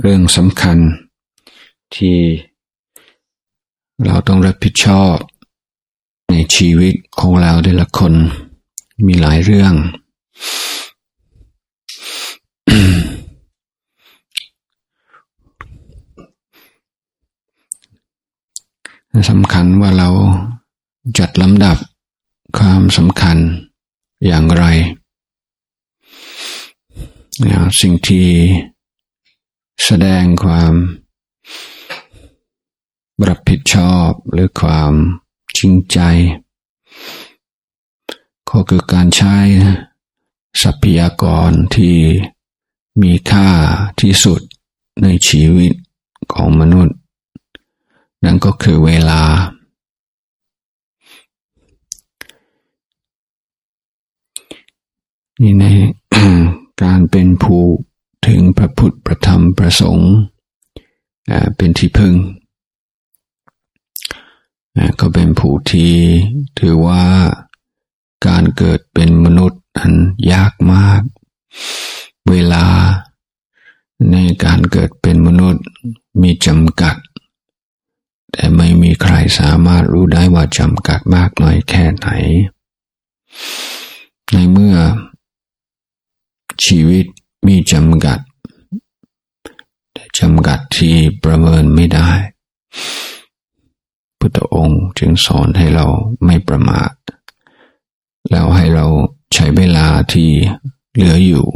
เรื่องสำคัญที่เราต้องรับผิดชอบในชีวิตของเราแต่ละคนมีหลายเรื่อง สำคัญว่าเราจัดลำดับความสำคัญอย่างไร สิ่งที่ แสดงความรับผิดชอบหรือความจริงใจ ก็คือการใช้ทรัพยากรที่มีค่าที่สุดในชีวิตของมนุษย์ นั่นก็คือเวลา นี่ในการเป็นผู้ ถึงพระพุทธพระธรรมพระสงฆ์เป็นที่พึ่งก็เป็นผู้ที่ถือว่าการเกิดเป็นมนุษย์นั้นยากมาก เวลาในการเกิดเป็นมนุษย์มีจำกัด แต่ไม่มีใครสามารถรู้ได้ว่าจำกัดมากน้อยแค่ไหน ในเมื่อชีวิต มีจำกัด แต่จำกัดที่ประเมินไม่ได้ พุทธองค์จึงสอนให้เราไม่ประมาท แล้วให้เราใช้เวลาที่เหลืออยู่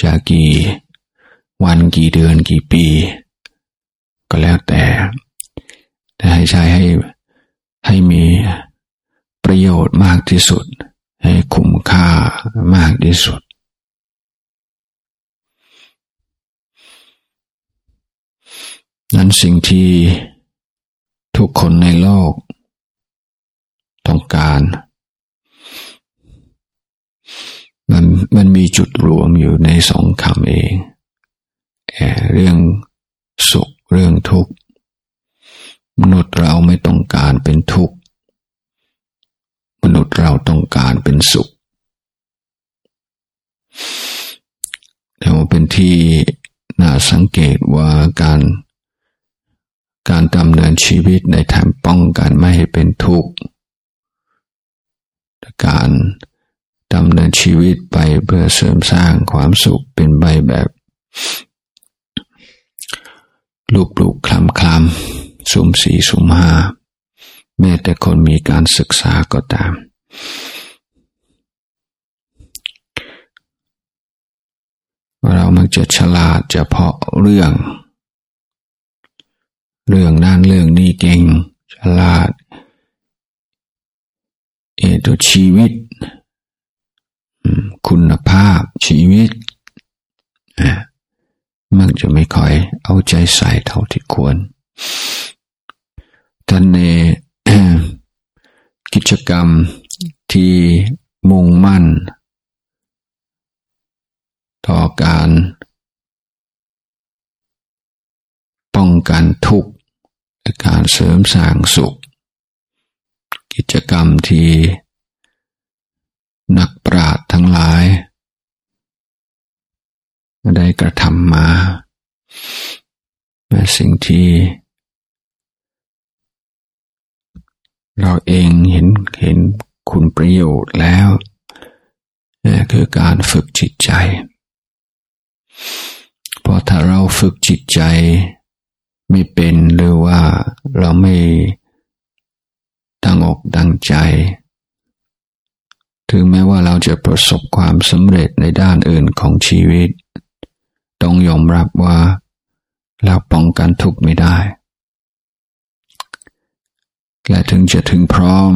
จะกี่วันกี่เดือนกี่ปี ก็แล้วแต่ แต่ให้ใช้ให้ให้มีประโยชน์มากที่สุด ให้คุ้มค่ามากที่สุด นั้นสิ่งที่ทุกคนในโลก ต้องการ มันมันมีจุดรวมอยู่ในสองคำเองเรื่องสุขเรื่องทุกข์มนุษย์เราไม่ต้องการเป็นทุกข์มนุษย์เราต้องการเป็นสุขแต่ว่าเป็นที่น่าสังเกตว่าการ การดำเนินชีวิตในทางป้องกันไม่ให้เป็นทุกข์การดำเนินชีวิตไปเพื่อเสริมสร้างความสุขเป็นใบแบบลูกปลูกคลำคลำสุ่มสี่สุ่มห้าแม้แต่คนมีการศึกษาก็ตาม เรามักจะฉลาดเฉพาะเรื่อง เรื่องนั้นเรื่องนี้เก่ง ฉลาด เอตัวชีวิต คุณภาพชีวิต มักจะไม่ค่อยเอาใจใส่เท่าที่ควรท่านในกิจกรรมที่มุ่งมั่น ต่อการ ป้องกันทุกข์ การเสริมสร้างสุข กิจกรรมที่ นักปราชญ์ทั้งหลาย ได้กระทำมาและสิ่งที่ เราเองเห็นเห็นคุณประโยชน์แล้วนี่คือการฝึกจิตใจพราะถ้าเราฝึกจิตใจ ไม่เป็นหรือว่าเราไม่ตั้งอกตั้งใจ ถึงแม้ว่าเราจะประสบความสำเร็จในด้านอื่นของชีวิต ต้องยอมรับว่าเราป้องกันทุกข์ไม่ได้ และถึงจะถึงพร้อม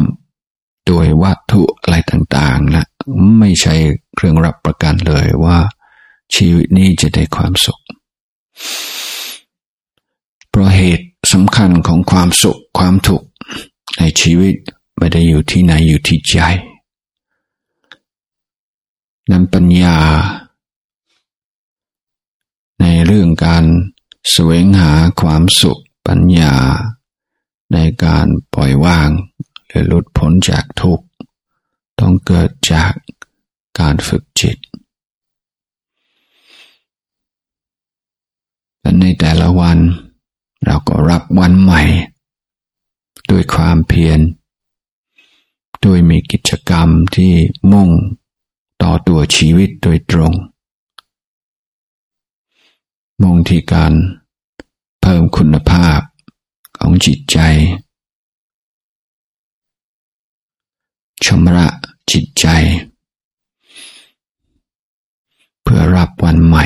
ด้วยวัตถุอะไรต่างๆนะไม่ใช่เครื่องรับประกันเลยว่าชีวิตนี้จะได้ความสุข เพราะเหตุสำคัญของความสุขความทุกข์ในชีวิตไม่ได้อยู่ที่ไหนอยู่ที่ใจ นั้นปัญญา ในเรื่องการแสวงหาความสุขปัญญา ในการปล่อยวาง หรือหลุดพ้นจากทุกข์ ต้องเกิดจากการฝึกจิตและในแต่ละวัน เราก็รับวันใหม่ ด้วยความเพียรด้วยมีกิจกรรมที่มุ่งต่อตัวชีวิตโดยตรง มุ่งที่การเพิ่มคุณภาพของจิตใจชำระจิตใจ เพื่อรับวันใหม่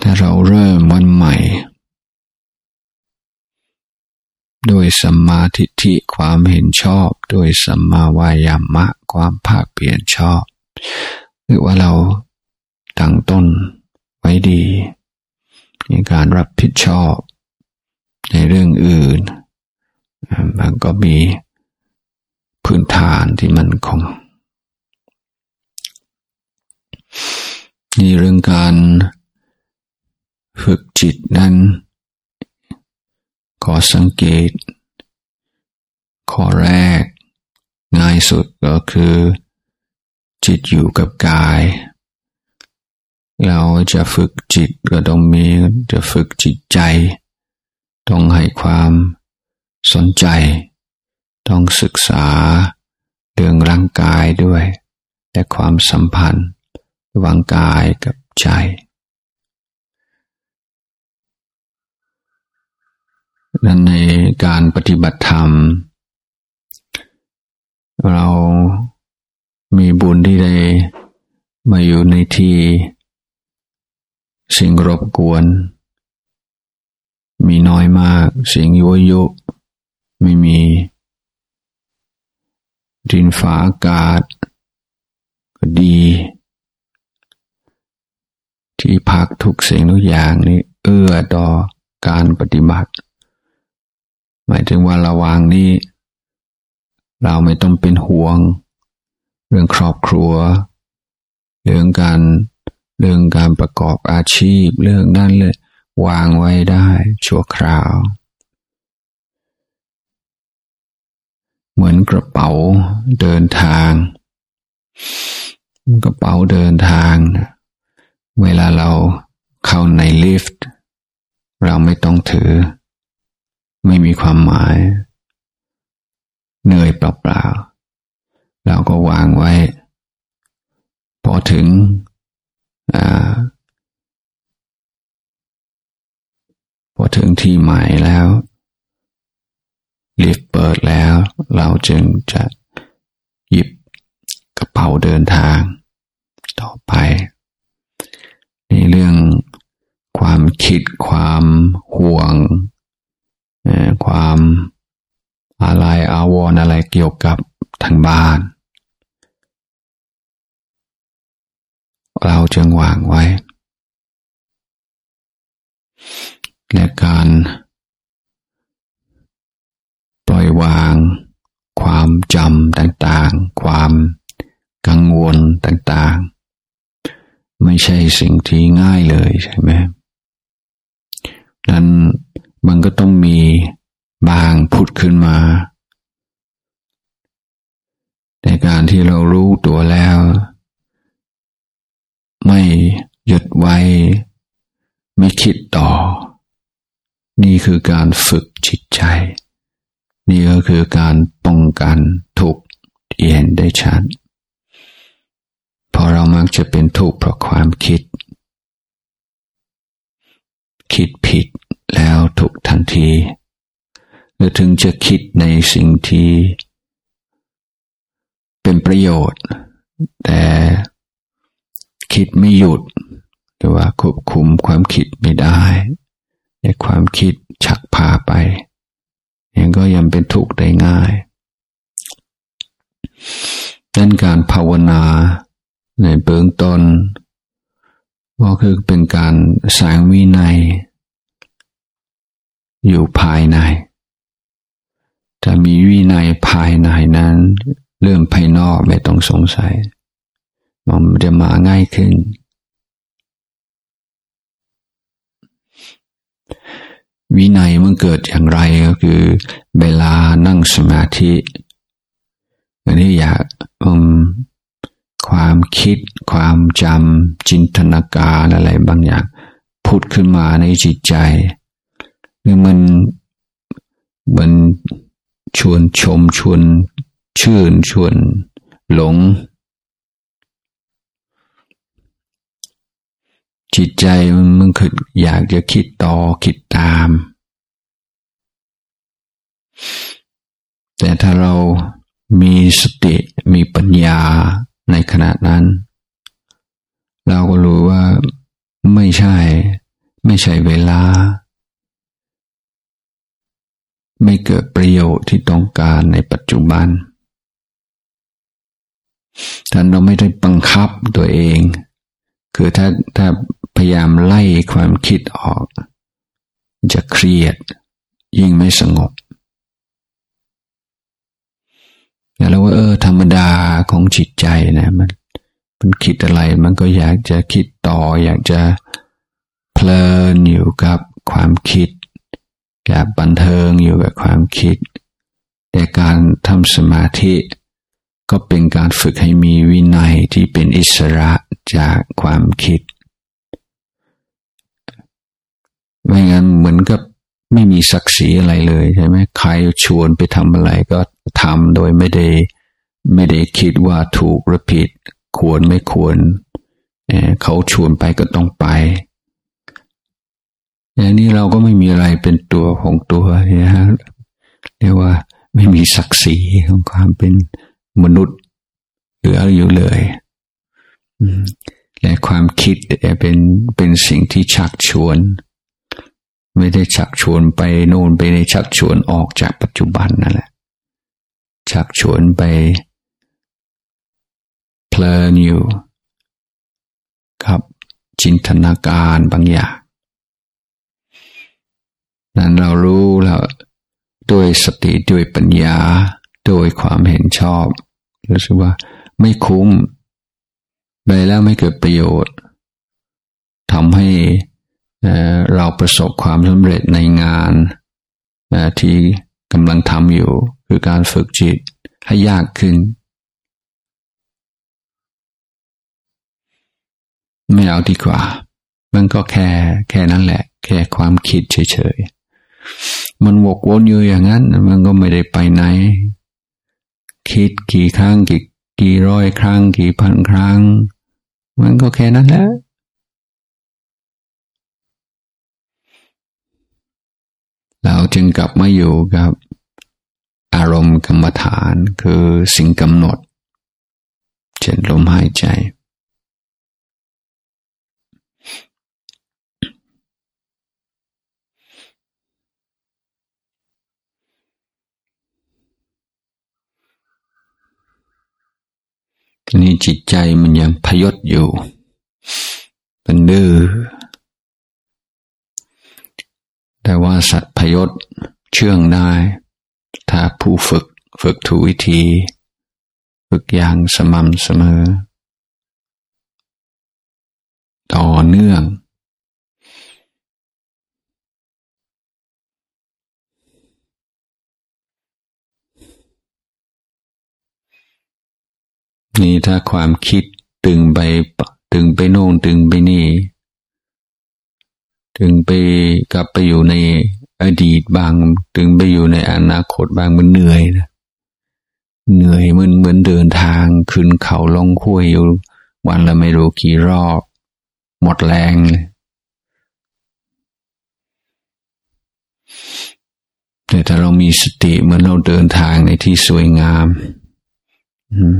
ถ้าเราเริ่ม วันใหม่ ด้วยสัมมาทิฏฐิความเห็นชอบ ด้วยสัมมาวายามะความภาคเปลี่ยนชอบ หรือว่าเราตั้งต้นไว้ดีในการรับผิดชอบในเรื่องอื่น มันก็มีพื้นฐานที่มันคงนี่เรื่องการ ฝึกจิตนั้น ขอสังเกต ข้อแรก ง่ายสุดก็คือ จิตอยู่กับกาย เราจะฝึกจิตก็ต้องมีจะฝึกจิตใจ ต้องให้ความสนใจ ต้องศึกษาเรื่องร่างกายด้วย และความสัมพันธ์ระหว่างกายกับใจ นั้นในการปฏิบัติธรรม เรามีบุญที่ได้มาอยู่ในที่สิ่งรบกวน มีน้อยมากสิ่งยุยุ ไม่มี ดินฟ้าอากาศ ก็ดี ที่พักทุกสิ่งทุกอย่างนี้ เอื้อต่อการปฏิบัติ หมายถึงว่าระวางนี้ เราไม่ต้องเป็นห่วง เรื่องครอบครัว เรื่องการเรื่องการประกอบอาชีพเรื่องนั้นเลยวางไว้ได้ชั่วคราว เหมือนกระเป๋าเดินทาง กระเป๋าเดินทางเวลาเราเข้าในลิฟต์ เราไม่ต้องถือ ไม่มีความหมาย เหนื่อยเปล่าๆเราก็วางไว้ พอถึงพอถึงที่หมายแล้วลิฟต์เปิดแล้ว เราจึงจะหยิบกระเป๋าเดินทาง ต่อไป ในเรื่องความคิดความห่วง ความอะไรอาวรอะไรเกี่ยวกับทางบ้าน เราจึงวางไว้ และการปล่อยวาง ความจำต่างๆ ความกังวลต่างๆ ไม่ใช่สิ่งที่ง่ายเลยใช่ไหมนั้น มันก็ต้องมีบางพุดขึ้นมา ในการที่เรารู้ตัวแล้ว ไม่หยุดไว้ ไม่คิดต่อ นี่คือการฝึกจิตใจ นี่ก็คือการป้องกันทุกข์เห็นได้ชัดพอเรามักจะเป็นทุกข์เพราะความคิด คิดผิด แล้วถูกทันทีหรือถึงจะคิดในสิ่งที่เป็นประโยชน์ แต่คิดไม่หยุด หรือว่าควบคุมความคิดไม่ได้ ในความคิดชักพาไป ยังก็ยังเป็นทุกข์ได้ง่ายดังนการภาวนาในเบื้องต้นก็คือเป็นการสร้างวินัย อยู่ภายในถ้ามีวินัยภายในนั้น เรื่องภายนอกไม่ต้องสงสัย มันจะมาง่ายขึ้น วินัยมันเกิดอย่างไรก็คือ เวลานั่งสมาธิอันนี้อยากความคิด ความจำจินตนาการอะไรบางอย่างพุดขึ้นมาในจิตใจ หรือมันมันชวนชมชวนชื่นชวนหลง จิตใจมันมันคืออยากจะคิดต่อคิดตาม แต่ถ้าเรามีสติมีปัญญาในขณะนั้น เราก็รู้ว่าไม่ใช่ ไม่ใช่เวลา ไม่เกิดประโยชน์ที่ต้องการในปัจจุบันท่านเราไม่ได้บังคับตัวเอง คือถ้าถ้าพยายามไล่ความคิดออก จะเครียด ยิ่งไม่สงบแล้วว่าเออ ธรรมดาของจิตใจนะมันมันคิดอะไรมันก็อยากจะคิดต่อ อยากจะเพลินอยู่กับความคิด อยากบันเทิงอยู่กับความคิด แต่การทำสมาธิก็เป็นการฝึกให้มีวินัยที่เป็นอิสระจากความคิด ไม่งั้นเหมือนกับไม่มีศักดิ์ศรีอะไรเลยใช่ไหมใครชวนไปทำอะไรก็ทำโดยไม่ได้ไม่ได้คิดว่าถูกหรือผิด ควรไม่ควร เขาชวนไปก็ต้องไป อย่างนี้เราก็ไม่มีอะไรเป็นตัวของตัวนะฮะเรียกว่าไม่มีศักดิ์ศรีของความเป็นมนุษย์เหลืออยู่เลยและความคิดเป็นเป็นสิ่งที่ชักชวน ไม่ได้ชักชวนไปโน่นไปในชักชวนออกจากปัจจุบันนั่นแหละ ชักชวนไปเพลินอยู่ครับจินตนาการบางอย่าง นั้นเรารู้แล้วด้วยสติด้วยปัญญาโดยความเห็นชอบรู้สึกว่าไม่คุ้มไปแล้วไม่เกิดประโยชน์ทำให้เราประสบความสำเร็จในงานที่กำลังทำอยู่ คือการฝึกจิตให้ยากขึ้น ไม่เอาดีกว่า มันก็แค่แค่นั้นแหละ แค่ความคิดเฉยๆ มันวกวนอยู่อย่างนั้น มันก็ไม่ได้ไปไหน คิดกี่ครั้งกี่กี่ร้อยครั้ง กี่พันครั้ง มันก็แค่นั้นแหละเราจึงกลับมาอยู่กับอารมณ์กรรมฐานคือสิ่งกำหนด เช่นลมหายใจ นี่จิตใจมันยังพยศอยู่เป็นดื้อแต่ว่าสัตว์พยศเชื่องได้ ถ้าผู้ฝึกฝึกถูกวิธี ฝึกอย่างสม่ำเสมอ ต่อเนื่อง นี่ถ้าความคิดตึงไปตึงไปโน่นตึงไปนี่ ตึงไปกลับไปอยู่ในอดีตบาง ตึงไปอยู่ในอนาคตบางมันเหนื่อยนะเหนื่อยมันเหมือนเดินทางขึ้นเขาลงคุ้ยอยู่วันละไม่รู้กี่รอบ หมดแรงเลยแต่ถ้าเรามีสติเหมือนเราเดินทางในที่สวยงาม อืม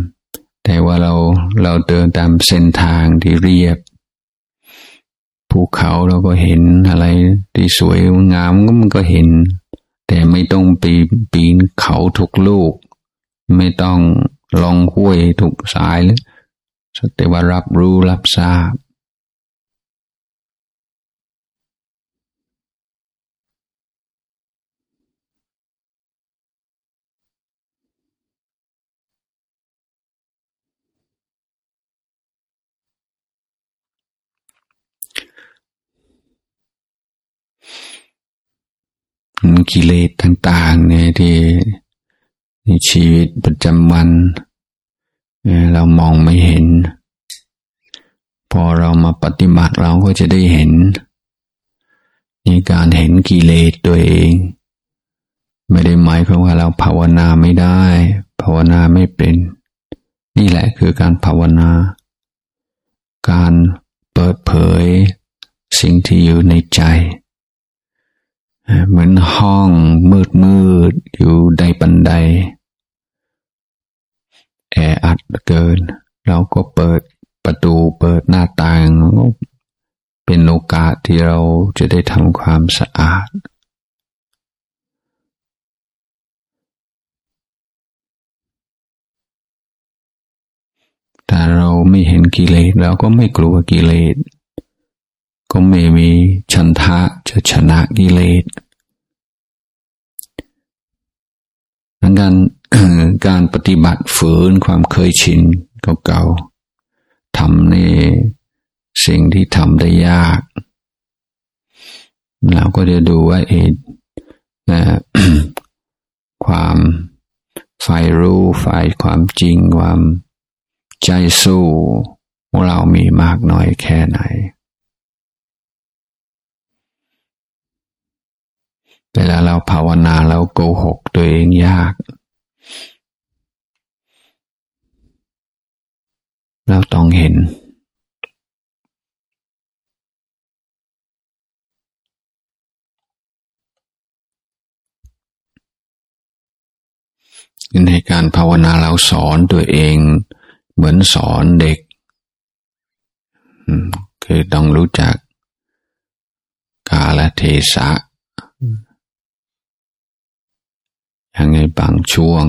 แต่ว่าเราเราเดินตามเส้นทางที่เรียบภูเขาเราก็เห็นอะไรที่สวยงามก็มันก็เห็น แต่ไม่ต้องปีปีนเขาทุกลูก ไม่ต้องลองห้วยทุกสายเลยแต่ว่ารับรู้รับทราบ กิเลสต่างๆเนี่ยที่ในชีวิตประจำวันเรามองไม่เห็น พอเรามาปฏิบัติเราก็จะได้เห็น ในการเห็นกิเลสตัวเอง ไม่ได้หมายความว่าเราภาวนาไม่ได้ ภาวนาไม่เป็น นี่แหละคือการภาวนา การเปิดเผยสิ่งที่อยู่ในใจ เหมือนห้องมืดมืดอยู่ใดบันได แออัดเกิน เราก็เปิดประตูเปิดหน้าต่างเป็นโอกาสที่เราจะได้ทำความสะอาด ถ้าเราไม่เห็นกิเลสเราก็ไม่กลัวกิเลส ก็ไม่มีชันทะจะชนะกิเลสดังนั้นการปฏิบัติฝืนความเคยชินเก่าๆทำในสิ่งที่ทำได้ยากเราก็จะดูว่าเอความฝ่ายรู้ฝ่ายความจริงความใจสู้ของเรามีมากน้อยแค่ไหน เวลาเราภาวนาเราโกหกตัวเองยาก เราต้องเห็น ในการภาวนาเราสอนตัวเอง เหมือนสอนเด็ก คือต้องรู้จักกาลเทศะ อย่างไงบางช่วง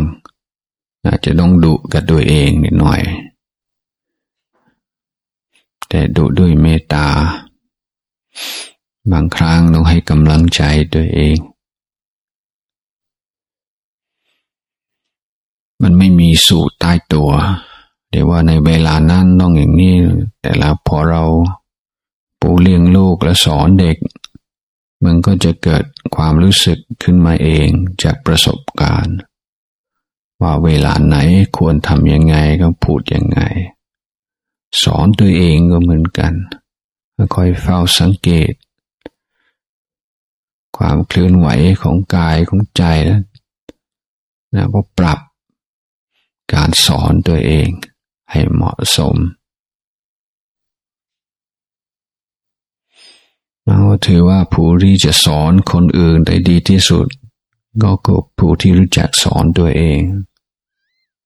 อาจจะต้องดุกับตัวเองนิดหน่อย แต่ดุด้วยเมตตา บางครั้งต้องให้กำลังใจตัวเอง มันไม่มีสูตรตายตัวเดี๋ยวว่าในเวลานั้นต้องอย่างนี้ แต่แล้วพอเราปูเลี้ยงลูกและสอนเด็ก มันก็จะเกิดความรู้สึกขึ้นมาเองจากประสบการณ์ ว่าเวลาไหนควรทำยังไงก็พูดยังไง สอนตัวเองก็เหมือนกันค่อยเฝ้าสังเกต ความเคลื่อนไหวของกายของใจแล้วแล้วก็ปรับการสอนตัวเองให้เหมาะสม เราถือว่าผู้ที่จะสอนคนอื่นได้ดีที่สุด ก็คือผู้ที่รู้จักสอนตัวเอง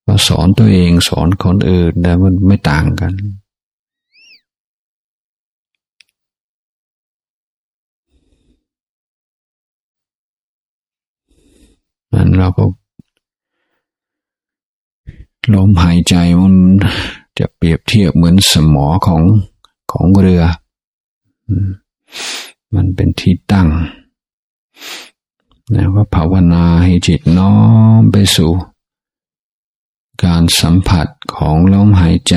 ว่าสอนตัวเองสอนคนอื่นแต่มันไม่ต่างกัน มันเราก็ลมหายใจมันจะเปรียบเทียบเหมือนสมอของของเรือมั มันเป็นที่ตั้งแล้วก็ภาวนาให้จิตน้อมไปสู่ การสัมผัสของลมหายใจ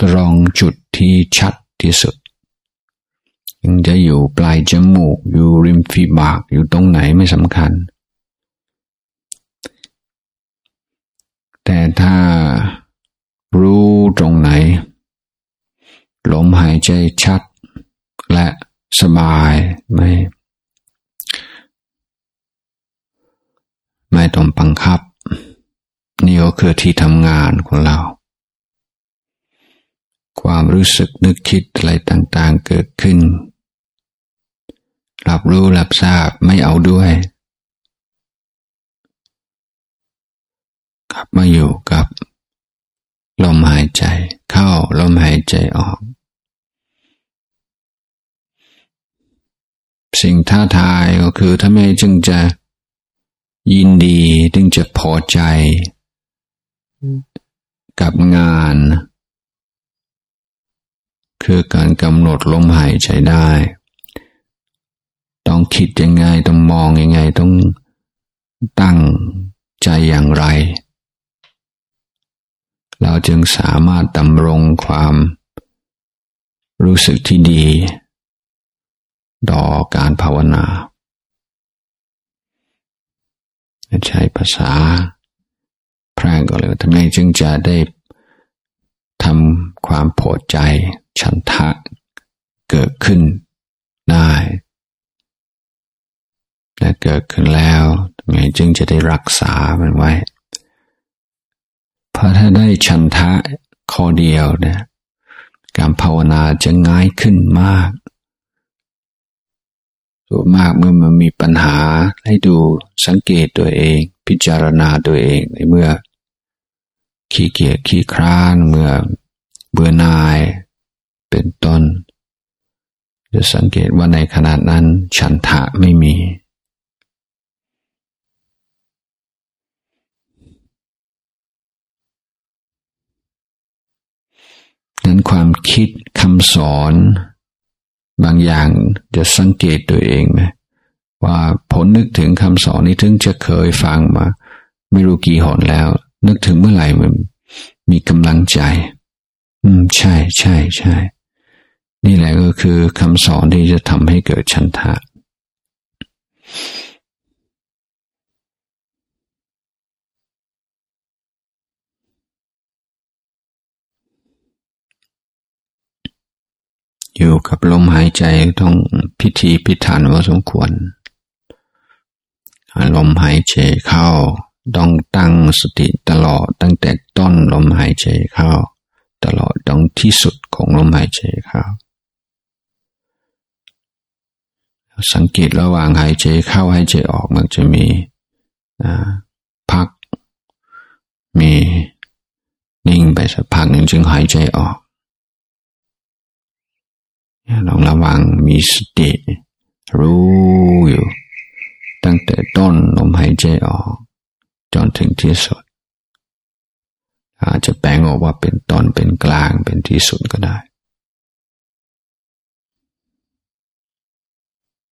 ตรงจุดที่ชัดที่สุดยังจะอยู่ปลายจมูก อยู่ริมฝีปากอยู่ตรงไหนไม่สำคัญ แต่ถ้ารู้ตรงไหนลมหายใจชัด สบายไม่ไม่ต้องบังคับ นี่ก็คือที่ทำงานของเรา ความรู้สึกนึกคิดอะไรต่างๆเกิดขึ้น รับรู้รับทราบไม่เอาด้วย กลับมาอยู่กับลมหายใจเข้าลมหายใจออก สิ่งท้าทายก็คือถ้าไม่จึงจะยินดีจึงจะพอใจ กับงาน คือการกำหนดลมหายใจได้ ต้องคิดยังไง ต้องมองยังไง ต้องตั้งใจอย่างไร เราจึงสามารถดำรงความรู้สึกที่ดี ต่อการภาวนา ใช้ภาษาแพร้งก็เลยทำไมจึงจะได้ทำความพอใจฉันทะเกิดขึ้นได้และเกิดขึ้นแล้วทำไมจึงจะได้รักษามันไว้เพราะถ้าได้ฉันทะข้อเดียวเนี่ยการภาวนาจะง่ายขึ้นมาก ส่วนมากเมื่อมันมีปัญหาให้ดูสังเกตตัวเอง พิจารณาตัวเองในเมื่อ ขี้เกียจขี้คร้านเมื่อเบื่อนายเป็นต้น จะสังเกตว่าในขณะนั้น ฉันทะไม่มี นั้นความคิดคำสอน บางอย่างจะสังเกตตัวเองไหมว่าผลนึกถึงคำสอนนี้ถึงจะเคยฟังมาไม่รู้กี่หนแล้ว นึกถึงเมื่อไหร่มันมีกำลังใจ อืม ใช่ใช่ใช่นี่แหละก็คือคำสอนที่จะทำให้เกิดชันทะ อยู่กับลมหายใจต้องพิธีพิถันว่าสมควร ลมหายใจเข้า ต้องตั้งสติตลอดตั้งแต่ต้นลมหายใจเข้า ตลอดต้องที่สุดของลมหายใจเข้า สังเกตระหว่างหายใจเข้าหายใจออกมันจะมีพัก มีนิ่งไปสักพักหนึ่งจึงหายใจออก ลองระวังมีสติ รู้อยู่ ตั้งแต่ต้นลมหายใจออก จนถึงที่สุด อาจจะแปลงออกว่าเป็นตอนเป็นกลางเป็นที่สุดก็ได้